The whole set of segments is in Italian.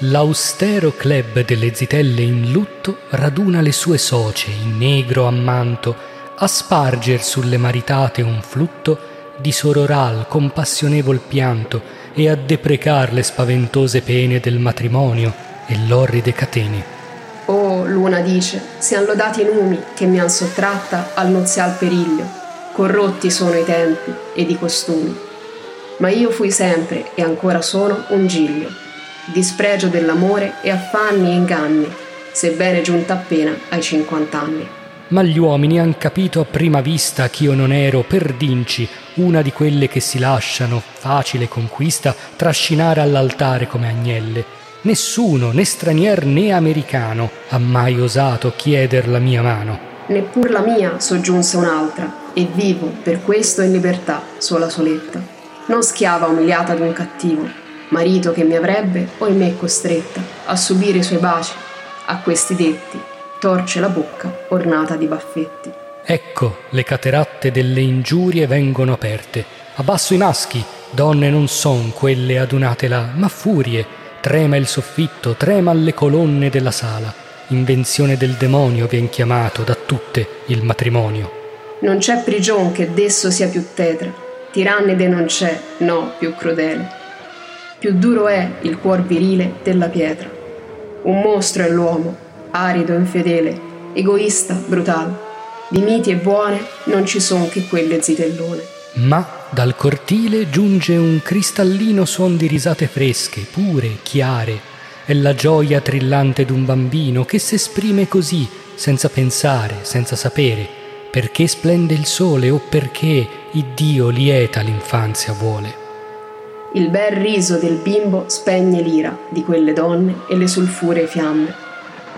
L'austero club delle zitelle in lutto raduna le sue socie in negro ammanto a sparger sulle maritate un flutto di sororal compassionevol pianto e a deprecar le spaventose pene del matrimonio e l'orride catene. Oh, Luna dice, sian lodati i numi che mi han sottratta al nuzial periglio. Corrotti sono i tempi ed i costumi. Ma io fui sempre e ancora sono un giglio dispregio dell'amore e affanni e inganni, sebbene giunta appena ai 50 anni. Ma gli uomini han capito a prima vista ch'io non ero per dinci una di quelle che si lasciano, facile conquista, trascinare all'altare come agnelle. Nessuno, né stranier né americano, ha mai osato chieder la mia mano. Neppur la mia, soggiunse un'altra, e vivo per questo in libertà, sola soletta, non schiava umiliata d'un cattivo, marito che mi avrebbe, ohimè costretta, a subire i suoi baci. A questi detti torce la bocca ornata di baffetti. Ecco, le cateratte delle ingiurie vengono aperte. Abbasso i maschi, donne non son quelle adunate là, ma furie. Trema il soffitto, trema le colonne della sala. Invenzione del demonio vien chiamato da tutte il matrimonio. Non c'è prigion che d'esso sia più tetra, tirannide non c'è, no, più crudele più duro è il cuor virile della pietra. Un mostro è l'uomo, arido, infedele, egoista, brutale. Di miti e buone non ci son che quelle zitellone. Ma dal cortile giunge un cristallino suon di risate fresche, pure, chiare. È la gioia trillante d'un bambino che s'esprime così, senza pensare, senza sapere, perché splende il sole o perché Iddio lieta l'infanzia vuole. Il bel riso del bimbo spegne l'ira di quelle donne e le sulfuree fiamme.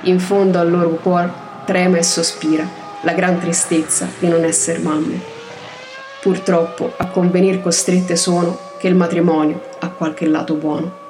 In fondo al loro cuore trema e sospira la gran tristezza di non essere mamme. Purtroppo a convenir costrette sono che il matrimonio ha qualche lato buono.